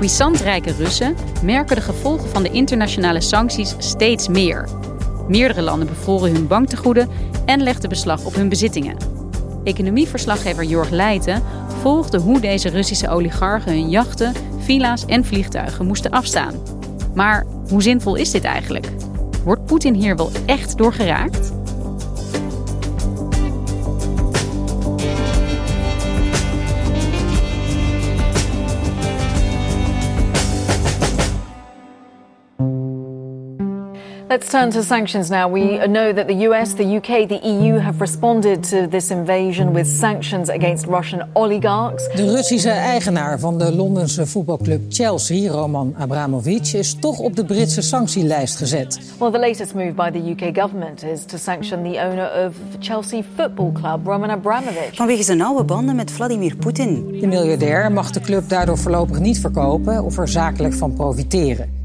Puissant rijke Russen merken de gevolgen van de internationale sancties steeds meer. Meerdere landen bevroren hun banktegoeden en legden beslag op hun bezittingen. Economieverslaggever Jorg Leijten volgde hoe deze Russische oligarchen hun jachten, villa's en vliegtuigen moesten afstaan. Maar hoe zinvol is dit eigenlijk? Wordt Poetin hier wel echt door geraakt? Let's turn to sanctions now. We know that the US, the UK, the EU have responded to this invasion with sanctions against Russian oligarchs. De Russische eigenaar van de Londense voetbalclub Chelsea, Roman Abramovich, is toch op de Britse sanctielijst gezet. Well, the latest move by the UK government is to sanction the owner of Chelsea Football Club, Roman Abramovich. Vanwege zijn nauwe banden met Vladimir Poetin. De miljardair mag de club daardoor voorlopig niet verkopen of er zakelijk van profiteren.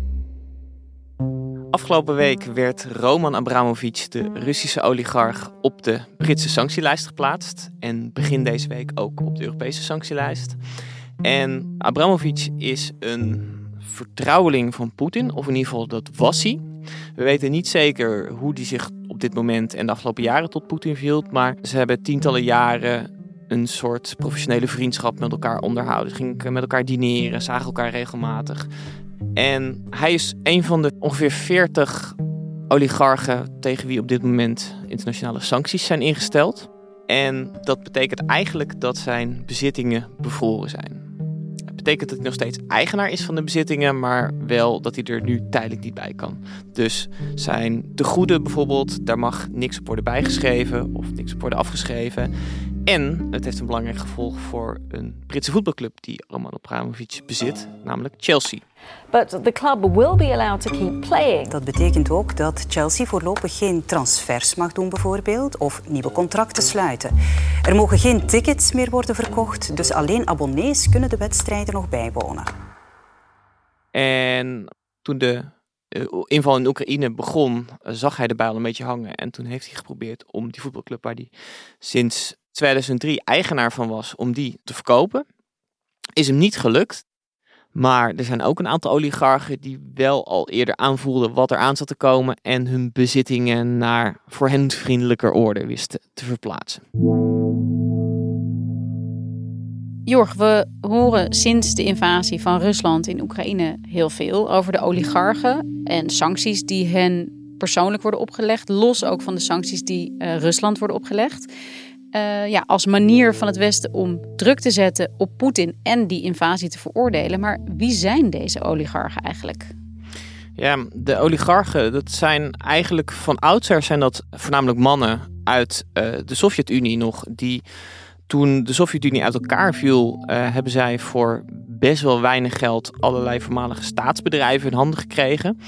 Afgelopen week werd Roman Abramovich, de Russische oligarch, op de Britse sanctielijst geplaatst. En begin deze week ook op de Europese sanctielijst. En Abramovich is een vertrouweling van Poetin, of in ieder geval dat was hij. We weten niet zeker hoe hij zich op dit moment en de afgelopen jaren tot Poetin verhield, maar ze hebben tientallen jaren een soort professionele vriendschap met elkaar onderhouden. Ze gingen met elkaar dineren, zagen elkaar regelmatig. En hij is een van de ongeveer 40 oligarchen tegen wie op dit moment internationale sancties zijn ingesteld. En dat betekent eigenlijk dat zijn bezittingen bevroren zijn. Het betekent dat hij nog steeds eigenaar is van de bezittingen, maar wel dat hij er nu tijdelijk niet bij kan. Dus zijn tegoeden bijvoorbeeld, daar mag niks op worden bijgeschreven of niks op worden afgeschreven. En het heeft een belangrijk gevolg voor een Britse voetbalclub die Roman Abramovich bezit, namelijk Chelsea. But the club will be allowed to keep playing. Dat betekent ook dat Chelsea voorlopig geen transfers mag doen bijvoorbeeld of nieuwe contracten sluiten. Er mogen geen tickets meer worden verkocht, dus alleen abonnees kunnen de wedstrijden nog bijwonen. En toen de uh, inval in Oekraïne begon, uh, zag hij de bijl een beetje hangen. En toen heeft hij geprobeerd om die voetbalclub waar hij sinds 2003 eigenaar van was, om die te verkopen. Is hem niet gelukt. Maar er zijn ook een aantal oligarchen die wel al eerder aanvoelden wat er aan zat te komen en hun bezittingen naar voor hen vriendelijker orde wisten te verplaatsen. Jorg, we horen sinds de invasie van Rusland in Oekraïne heel veel over de oligarchen en sancties die hen persoonlijk worden opgelegd, los ook van de sancties die uh, Rusland worden opgelegd. Uh, ja, als manier van het Westen om druk te zetten op Poetin en die invasie te veroordelen. Maar wie zijn deze oligarchen eigenlijk? Ja, de oligarchen, dat zijn eigenlijk van oudsher zijn dat voornamelijk mannen uit uh, de Sovjet-Unie nog, die toen de Sovjet-Unie uit elkaar viel, uh, hebben zij voor best wel weinig geld allerlei voormalige staatsbedrijven in handen gekregen.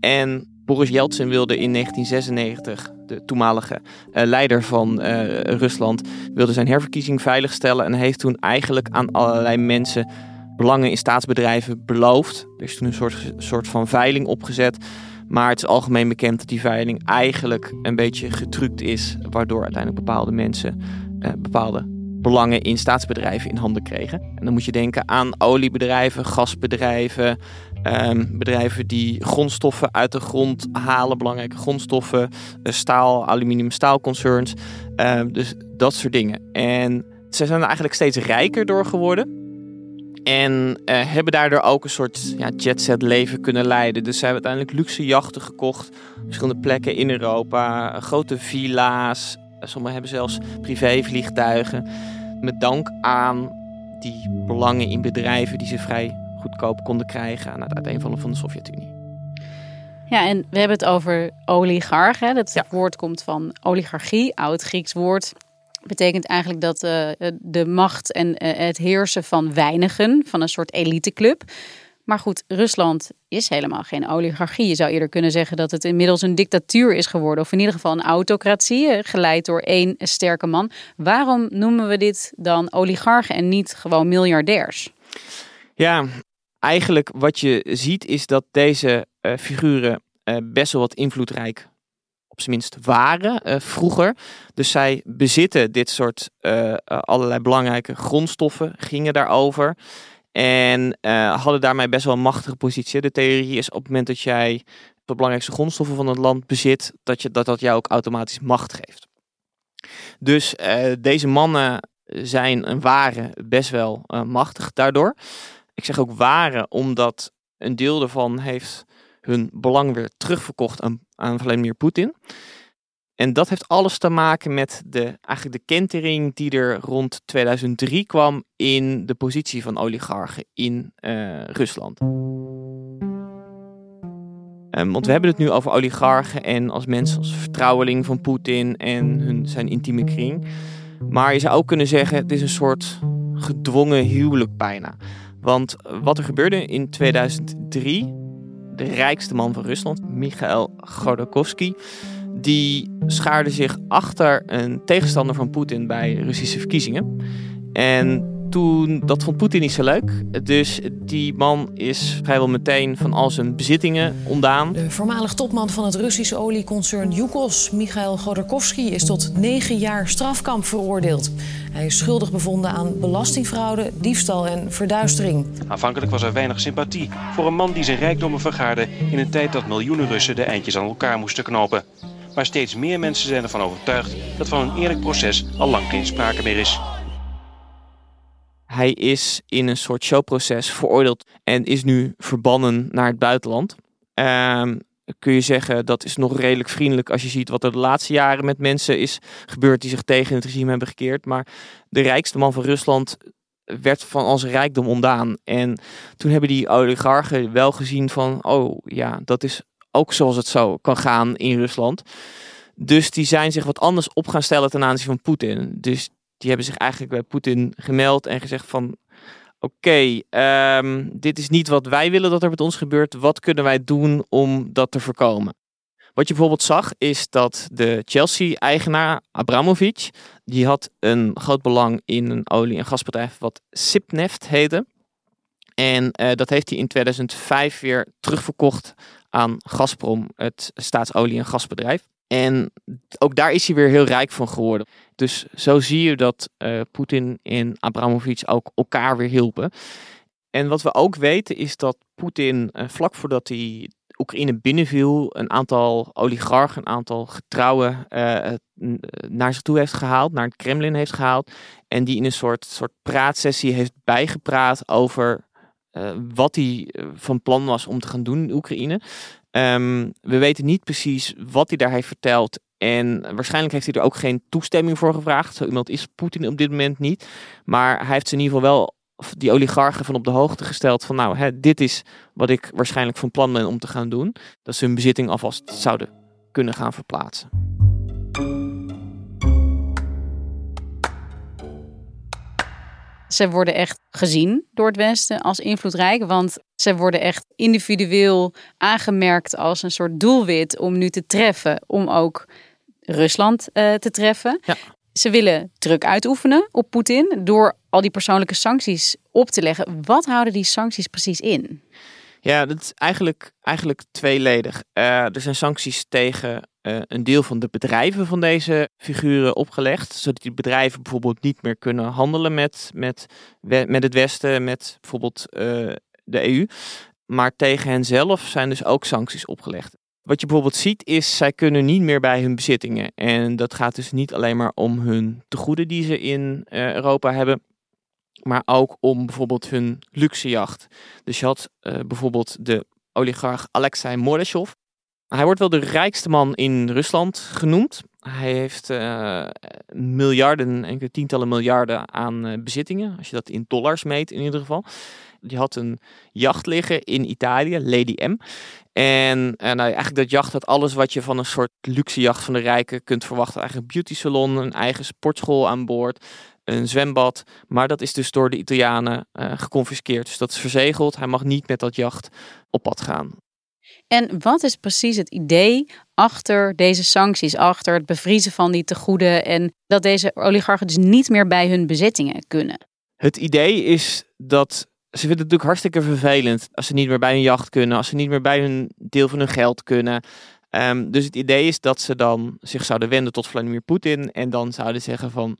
En Boris Yeltsin wilde in 1996, de toenmalige uh, leider van uh, Rusland, wilde zijn herverkiezing veiligstellen en heeft toen eigenlijk aan allerlei mensen belangen in staatsbedrijven beloofd. Er is toen een soort, soort van veiling opgezet. Maar het is algemeen bekend dat die veiling eigenlijk een beetje getrukt is, waardoor uiteindelijk bepaalde mensen uh, bepaalde belangen in staatsbedrijven in handen kregen. En dan moet je denken aan oliebedrijven, gasbedrijven, Ehm, bedrijven die grondstoffen uit de grond halen, belangrijke grondstoffen, eh, staal, aluminium, staalconcerns. Ehm, dus dat soort dingen. En ze zijn er eigenlijk steeds rijker door geworden. En uh, hebben daardoor ook een soort ja, jetset leven kunnen leiden. Dus ze hebben uiteindelijk luxe jachten gekocht. Verschillende plekken in Europa. Grote villa's. Sommigen hebben zelfs privévliegtuigen. Met dank aan die belangen in bedrijven die ze vrij goedkoop konden krijgen aan het uiteenvallen van de Sovjet-Unie. Ja, en we hebben het over oligarch. Hè? Dat woord komt van oligarchie, oud Grieks woord betekent eigenlijk dat uh, de macht en uh, het heersen van weinigen, van een soort eliteclub. Maar goed, Rusland is helemaal geen oligarchie. Je zou eerder kunnen zeggen dat het inmiddels een dictatuur is geworden. Of in ieder geval een autocratie, geleid door één sterke man. Waarom noemen we dit dan oligarchen en niet gewoon miljardairs? Ja, eigenlijk wat je ziet is dat deze uh, figuren best wel wat invloedrijk op zijn minst waren uh, vroeger. Dus zij bezitten dit soort allerlei belangrijke grondstoffen, gingen daarover. En hadden daarmee best wel een machtige positie. De theorie is op het moment dat jij de belangrijkste grondstoffen van het land bezit, dat je, dat, dat jou ook automatisch macht geeft. Dus deze mannen zijn en waren best wel machtig daardoor. Ik zeg ook waren omdat een deel daarvan heeft hun belang weer terugverkocht aan, aan Vladimir Poetin. En dat heeft alles te maken met de, eigenlijk de kentering die er rond 2003 kwam in de positie van oligarchen in uh, Rusland. Um, want we hebben het nu over oligarchen en als mensen als vertrouweling van Poetin en hun, zijn intieme kring. Maar je zou ook kunnen zeggen, het is een soort gedwongen huwelijk bijna. Want wat er gebeurde in 2003 de rijkste man van Rusland, Michael Godorkovsky, die schaarde zich achter een tegenstander van Poetin bij Russische verkiezingen. En toen, dat vond Poetin niet zo leuk. Dus die man is vrijwel meteen van al zijn bezittingen ontdaan. De voormalig topman van het Russische olieconcern Yukos, Michail Godorkovsky, is tot negen jaar strafkamp veroordeeld. Hij is schuldig bevonden aan belastingfraude, diefstal en verduistering. Aanvankelijk was er weinig sympathie voor een man die zijn rijkdommen vergaarde in een tijd dat miljoenen Russen de eindjes aan elkaar moesten knopen. Maar steeds meer mensen zijn ervan overtuigd dat van een eerlijk proces al lang geen sprake meer is. Hij is in een soort showproces veroordeeld en is nu verbannen naar het buitenland. Um, kun je zeggen dat is nog redelijk vriendelijk als je ziet wat er de laatste jaren met mensen is gebeurd die zich tegen het regime hebben gekeerd. Maar de rijkste man van Rusland werd van al zijn rijkdom ontdaan. En toen hebben die oligarchen wel gezien van, oh ja, dat is ook zoals het zo kan gaan in Rusland. Dus die zijn zich wat anders op gaan stellen ten aanzien van Poetin. Dus die hebben zich eigenlijk bij Poetin gemeld en gezegd van oké, ehm, dit is niet wat wij willen dat er met ons gebeurt. Wat kunnen wij doen om dat te voorkomen? Wat je bijvoorbeeld zag is dat de Chelsea-eigenaar Abramovic, die had een groot belang in een olie- en gasbedrijf wat Sipneft heette. En uh, dat heeft hij in 2005 weer terugverkocht aan Gazprom, het staatsolie- en gasbedrijf. En ook daar is hij weer heel rijk van geworden. Dus zo zie je dat uh, Poetin en Abramovic ook elkaar weer hielpen. En wat we ook weten is dat Poetin uh, vlak voordat hij Oekraïne binnenviel, een aantal oligarchen, een aantal getrouwen naar zich toe heeft gehaald, naar het Kremlin heeft gehaald. En die in een soort, soort praatsessie heeft bijgepraat over wat hij van plan was om te gaan doen in Oekraïne. Um, we weten niet precies wat hij daar heeft verteld. En waarschijnlijk heeft hij er ook geen toestemming voor gevraagd. Zo iemand is Poetin op dit moment niet. Maar hij heeft ze in ieder geval wel die oligarchen van op de hoogte gesteld van nou, hè, dit is wat ik waarschijnlijk van plan ben om te gaan doen. Dat ze hun bezitting alvast zouden kunnen gaan verplaatsen. Ze worden echt gezien door het Westen als invloedrijk, want ze worden echt individueel aangemerkt als een soort doelwit om nu te treffen, om ook Rusland uh, te treffen. Ja. Ze willen druk uitoefenen op Poetin door al die persoonlijke sancties op te leggen. Wat houden die sancties precies in? Ja, dat is eigenlijk, eigenlijk tweeledig. Uh, er zijn sancties tegen uh, een deel van de bedrijven van deze figuren opgelegd. Zodat die bedrijven bijvoorbeeld niet meer kunnen handelen met, met, met het Westen, met bijvoorbeeld uh, de EU. maar tegen hen zelf zijn dus ook sancties opgelegd. Wat je bijvoorbeeld ziet is, zij kunnen niet meer bij hun bezittingen. En dat gaat dus niet alleen maar om hun tegoeden die ze in uh, Europa hebben, maar ook om bijvoorbeeld hun luxe jacht. Dus je had bijvoorbeeld de oligarch Alexei Mordashov. Hij wordt wel de rijkste man in Rusland genoemd. Hij heeft uh, miljarden, enkele tientallen miljarden aan uh, bezittingen. Als je dat in dollars meet in ieder geval. Die had een jacht liggen in Italië, Lady M. En, en nou, eigenlijk dat jacht had alles wat je van een soort luxe jacht van de rijken kunt verwachten. Eigen beauty salon, een eigen sportschool aan boord, een zwembad. Maar dat is dus door de Italianen uh, geconfiskeerd. Dus dat is verzegeld. Hij mag niet met dat jacht op pad gaan. En wat is precies het idee achter deze sancties, achter het bevriezen van die tegoeden en dat deze oligarchen dus niet meer bij hun bezittingen kunnen? Het idee is dat ze vinden het natuurlijk hartstikke vervelend als ze niet meer bij hun jacht kunnen, als ze niet meer bij hun deel van hun geld kunnen. Um, dus het idee is dat ze dan zich zouden wenden tot Vladimir Poetin en dan zouden zeggen van,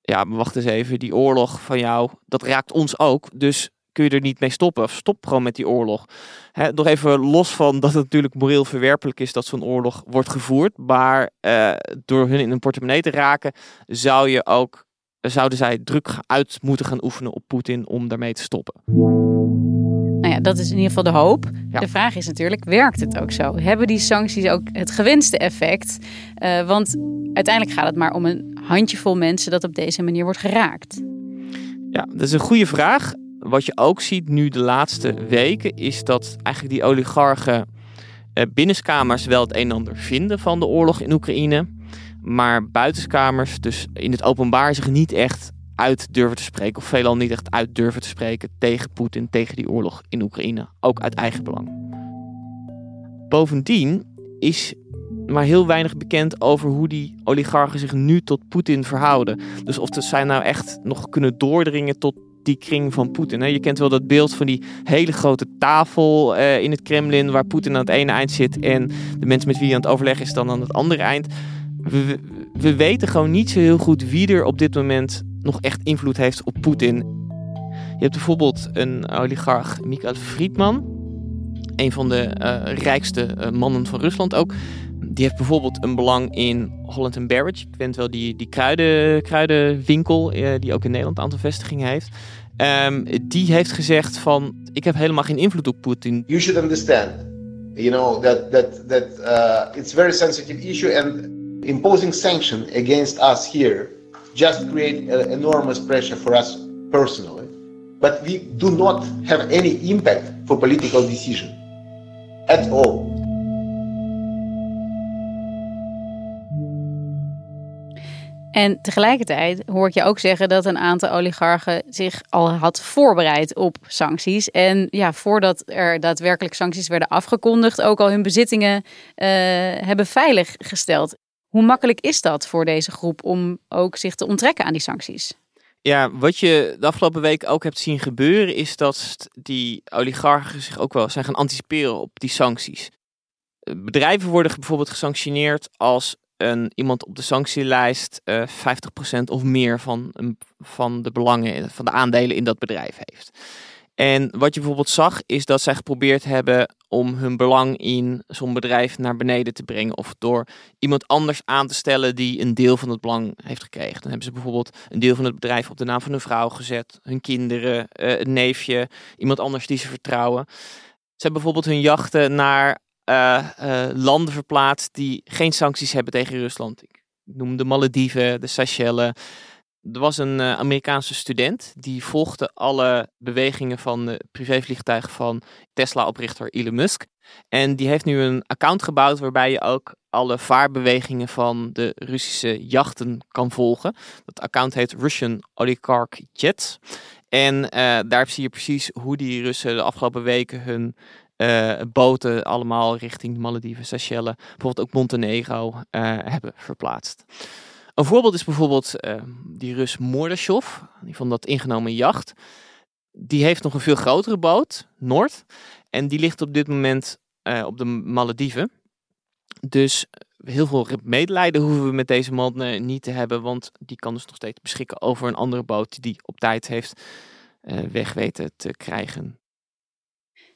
ja, wacht eens even, die oorlog van jou, dat raakt ons ook. Dus kun je er niet mee stoppen. Of stop gewoon met die oorlog. He, nog even los van dat het natuurlijk moreel verwerpelijk is dat zo'n oorlog wordt gevoerd. Maar uh, door hun in een portemonnee te raken, zou je ook, zouden zij druk uit moeten gaan oefenen op Poetin om daarmee te stoppen. Nou ja, dat is in ieder geval de hoop. Ja. De vraag is natuurlijk, werkt het ook zo? Hebben die sancties ook het gewenste effect? Uh, want uiteindelijk gaat het maar om een handjevol mensen dat op deze manier wordt geraakt. Ja, dat is een goede vraag wat je ook ziet nu de laatste weken, is dat eigenlijk die oligarchen eh, binnenskamers wel het een en ander vinden van de oorlog in Oekraïne. Maar buitenskamers, dus in het openbaar, zich niet echt uit durven te spreken. Of veelal niet echt uit durven te spreken tegen Poetin, tegen die oorlog in Oekraïne. Ook uit eigen belang. Bovendien is maar heel weinig bekend over hoe die oligarchen zich nu tot Poetin verhouden. Dus of zij nou echt nog kunnen doordringen tot die kring van Poetin. Je kent wel dat beeld van die hele grote tafel uh, in het Kremlin, waar Poetin aan het ene eind zit en de mensen met wie hij aan het overleggen is dan aan het andere eind. We, we weten gewoon niet zo heel goed wie er op dit moment nog echt invloed heeft op Poetin. Je hebt bijvoorbeeld een oligarch, Mikhail Friedman, een van de uh, rijkste uh, mannen van Rusland ook. Die heeft bijvoorbeeld een belang in Holland Barrett. Ik weet wel die, die kruiden, kruidenwinkel, uh, die ook in Nederland een aantal vestigingen heeft. Um, die heeft gezegd van, ik heb helemaal geen invloed op Poetin. You should understand, you know, that, that, that uh, it's a very sensitive issue and imposing sanction against us here just create uh, enormous pressure for us personally. But we do not have any impact for political decision at all. En tegelijkertijd hoor ik je ook zeggen dat een aantal oligarchen zich al had voorbereid op sancties. En ja, voordat er daadwerkelijk sancties werden afgekondigd, ook al hun bezittingen uh, hebben veiliggesteld. Hoe makkelijk is dat voor deze groep om ook zich te onttrekken aan die sancties? Ja, wat je de afgelopen week ook hebt zien gebeuren, is dat die oligarchen zich ook wel zijn gaan anticiperen op die sancties. Bedrijven worden bijvoorbeeld gesanctioneerd als een, iemand op de sanctielijst uh, eh, 50% of meer van, van de belangen, van de aandelen in dat bedrijf heeft. En wat je bijvoorbeeld zag, is dat zij geprobeerd hebben om hun belang in zo'n bedrijf naar beneden te brengen. Of door iemand anders aan te stellen die een deel van het belang heeft gekregen. Dan hebben ze bijvoorbeeld een deel van het bedrijf op de naam van een vrouw gezet. Hun kinderen, uh, een neefje, iemand anders die ze vertrouwen. Ze hebben bijvoorbeeld hun jachten naar uh, uh, landen verplaatst die geen sancties hebben tegen Rusland. Ik noem de Malediven, de Seychelles. Er was een uh, Amerikaanse student die volgde alle bewegingen van de privévliegtuig van Tesla-oprichter Elon Musk. En die heeft nu een account gebouwd waarbij je ook alle vaarbewegingen van de Russische jachten kan volgen. Dat account heet Russian Oligarch Jets. En daar zie je precies hoe die Russen de afgelopen weken hun boten allemaal richting de Malediven, Seychelles, bijvoorbeeld ook Montenegro uh, hebben verplaatst. Een voorbeeld is bijvoorbeeld uh, die Rus Mordashov, die van dat ingenomen jacht. Die heeft nog een veel grotere boot, Noord, en die ligt op dit moment op de Malediven. Dus heel veel medelijden hoeven we met deze man niet te hebben, want die kan dus nog steeds beschikken over een andere boot die op tijd heeft weg weten te krijgen.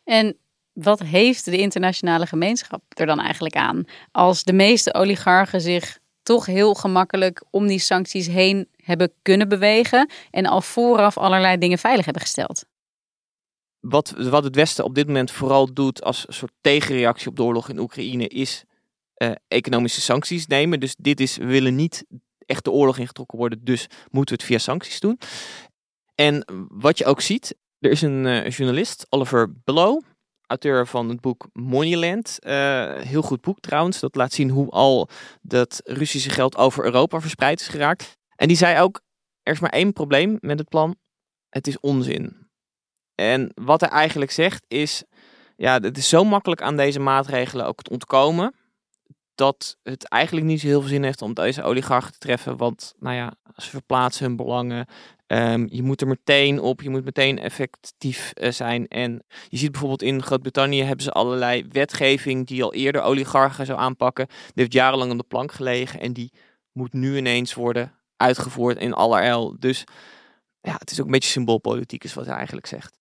En wat heeft de internationale gemeenschap er dan eigenlijk aan? Als de meeste oligarchen zich toch heel gemakkelijk om die sancties heen hebben kunnen bewegen en al vooraf allerlei dingen veilig hebben gesteld. Wat, wat het Westen op dit moment vooral doet als soort tegenreactie op de oorlog in Oekraïne is uh, economische sancties nemen. Dus dit is, we willen niet echt de oorlog ingetrokken worden, dus moeten we het via sancties doen. En wat je ook ziet, er is een uh, journalist, Oliver Below, auteur van het boek Moneyland. Uh, heel goed boek trouwens. Dat laat zien hoe al dat Russische geld over Europa verspreid is geraakt. En die zei ook, er is maar één probleem met het plan. Het is onzin. En wat hij eigenlijk zegt is, ja, het is zo makkelijk aan deze maatregelen ook te ontkomen dat het eigenlijk niet zo heel veel zin heeft om deze oligarchen te treffen. Want nou ja, ze verplaatsen hun belangen. Um, je moet er meteen op, je moet meteen effectief uh, zijn. En je ziet bijvoorbeeld in Groot-Brittannië hebben ze allerlei wetgeving die al eerder oligarchen zou aanpakken. Die heeft jarenlang op de plank gelegen en die moet nu ineens worden uitgevoerd in allerijl. Dus ja, het is ook een beetje symboolpolitiek is wat hij eigenlijk zegt.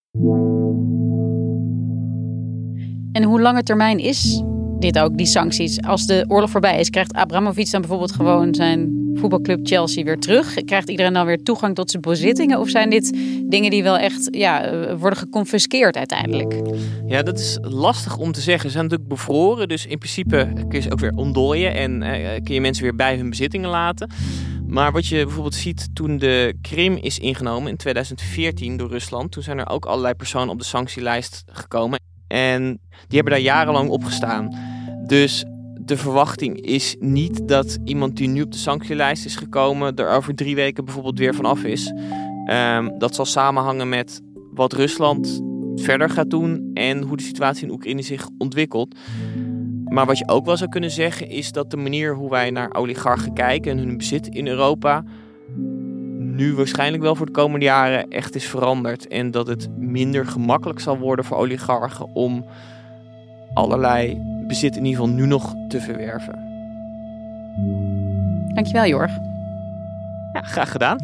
En hoe lange termijn is dit ook, die sancties. Als de oorlog voorbij is, krijgt Abramovic dan bijvoorbeeld gewoon zijn voetbalclub Chelsea weer terug? Krijgt iedereen dan weer toegang tot zijn bezittingen? Of zijn dit dingen die wel echt ja, worden geconfiskeerd uiteindelijk? Ja, dat is lastig om te zeggen. Ze zijn natuurlijk bevroren, dus in principe kun je ze ook weer ontdooien en eh, kun je mensen weer bij hun bezittingen laten. Maar wat je bijvoorbeeld ziet toen de Krim is ingenomen in 2014 door Rusland, toen zijn er ook allerlei personen op de sanctielijst gekomen. En die hebben daar jarenlang op gestaan. Dus de verwachting is niet dat iemand die nu op de sanctielijst is gekomen, er over drie weken bijvoorbeeld weer vanaf is. Um, dat zal samenhangen met wat Rusland verder gaat doen en hoe de situatie in Oekraïne zich ontwikkelt. Maar wat je ook wel zou kunnen zeggen is dat de manier hoe wij naar oligarchen kijken en hun bezit in Europa nu waarschijnlijk wel voor de komende jaren echt is veranderd. En dat het minder gemakkelijk zal worden voor oligarchen om allerlei bezit in ieder geval nu nog te verwerven. Dankjewel, Jorg. Ja, graag gedaan.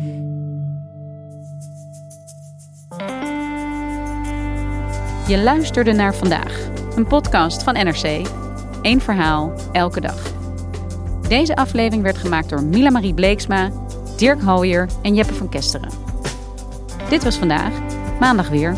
Je luisterde naar vandaag, een podcast van NRC. Eén verhaal, elke dag. Deze aflevering werd gemaakt door Mila Marie Bleeksma Dirk Hooyer en Jeppe van Kesteren. Dit was vandaag, maandag weer.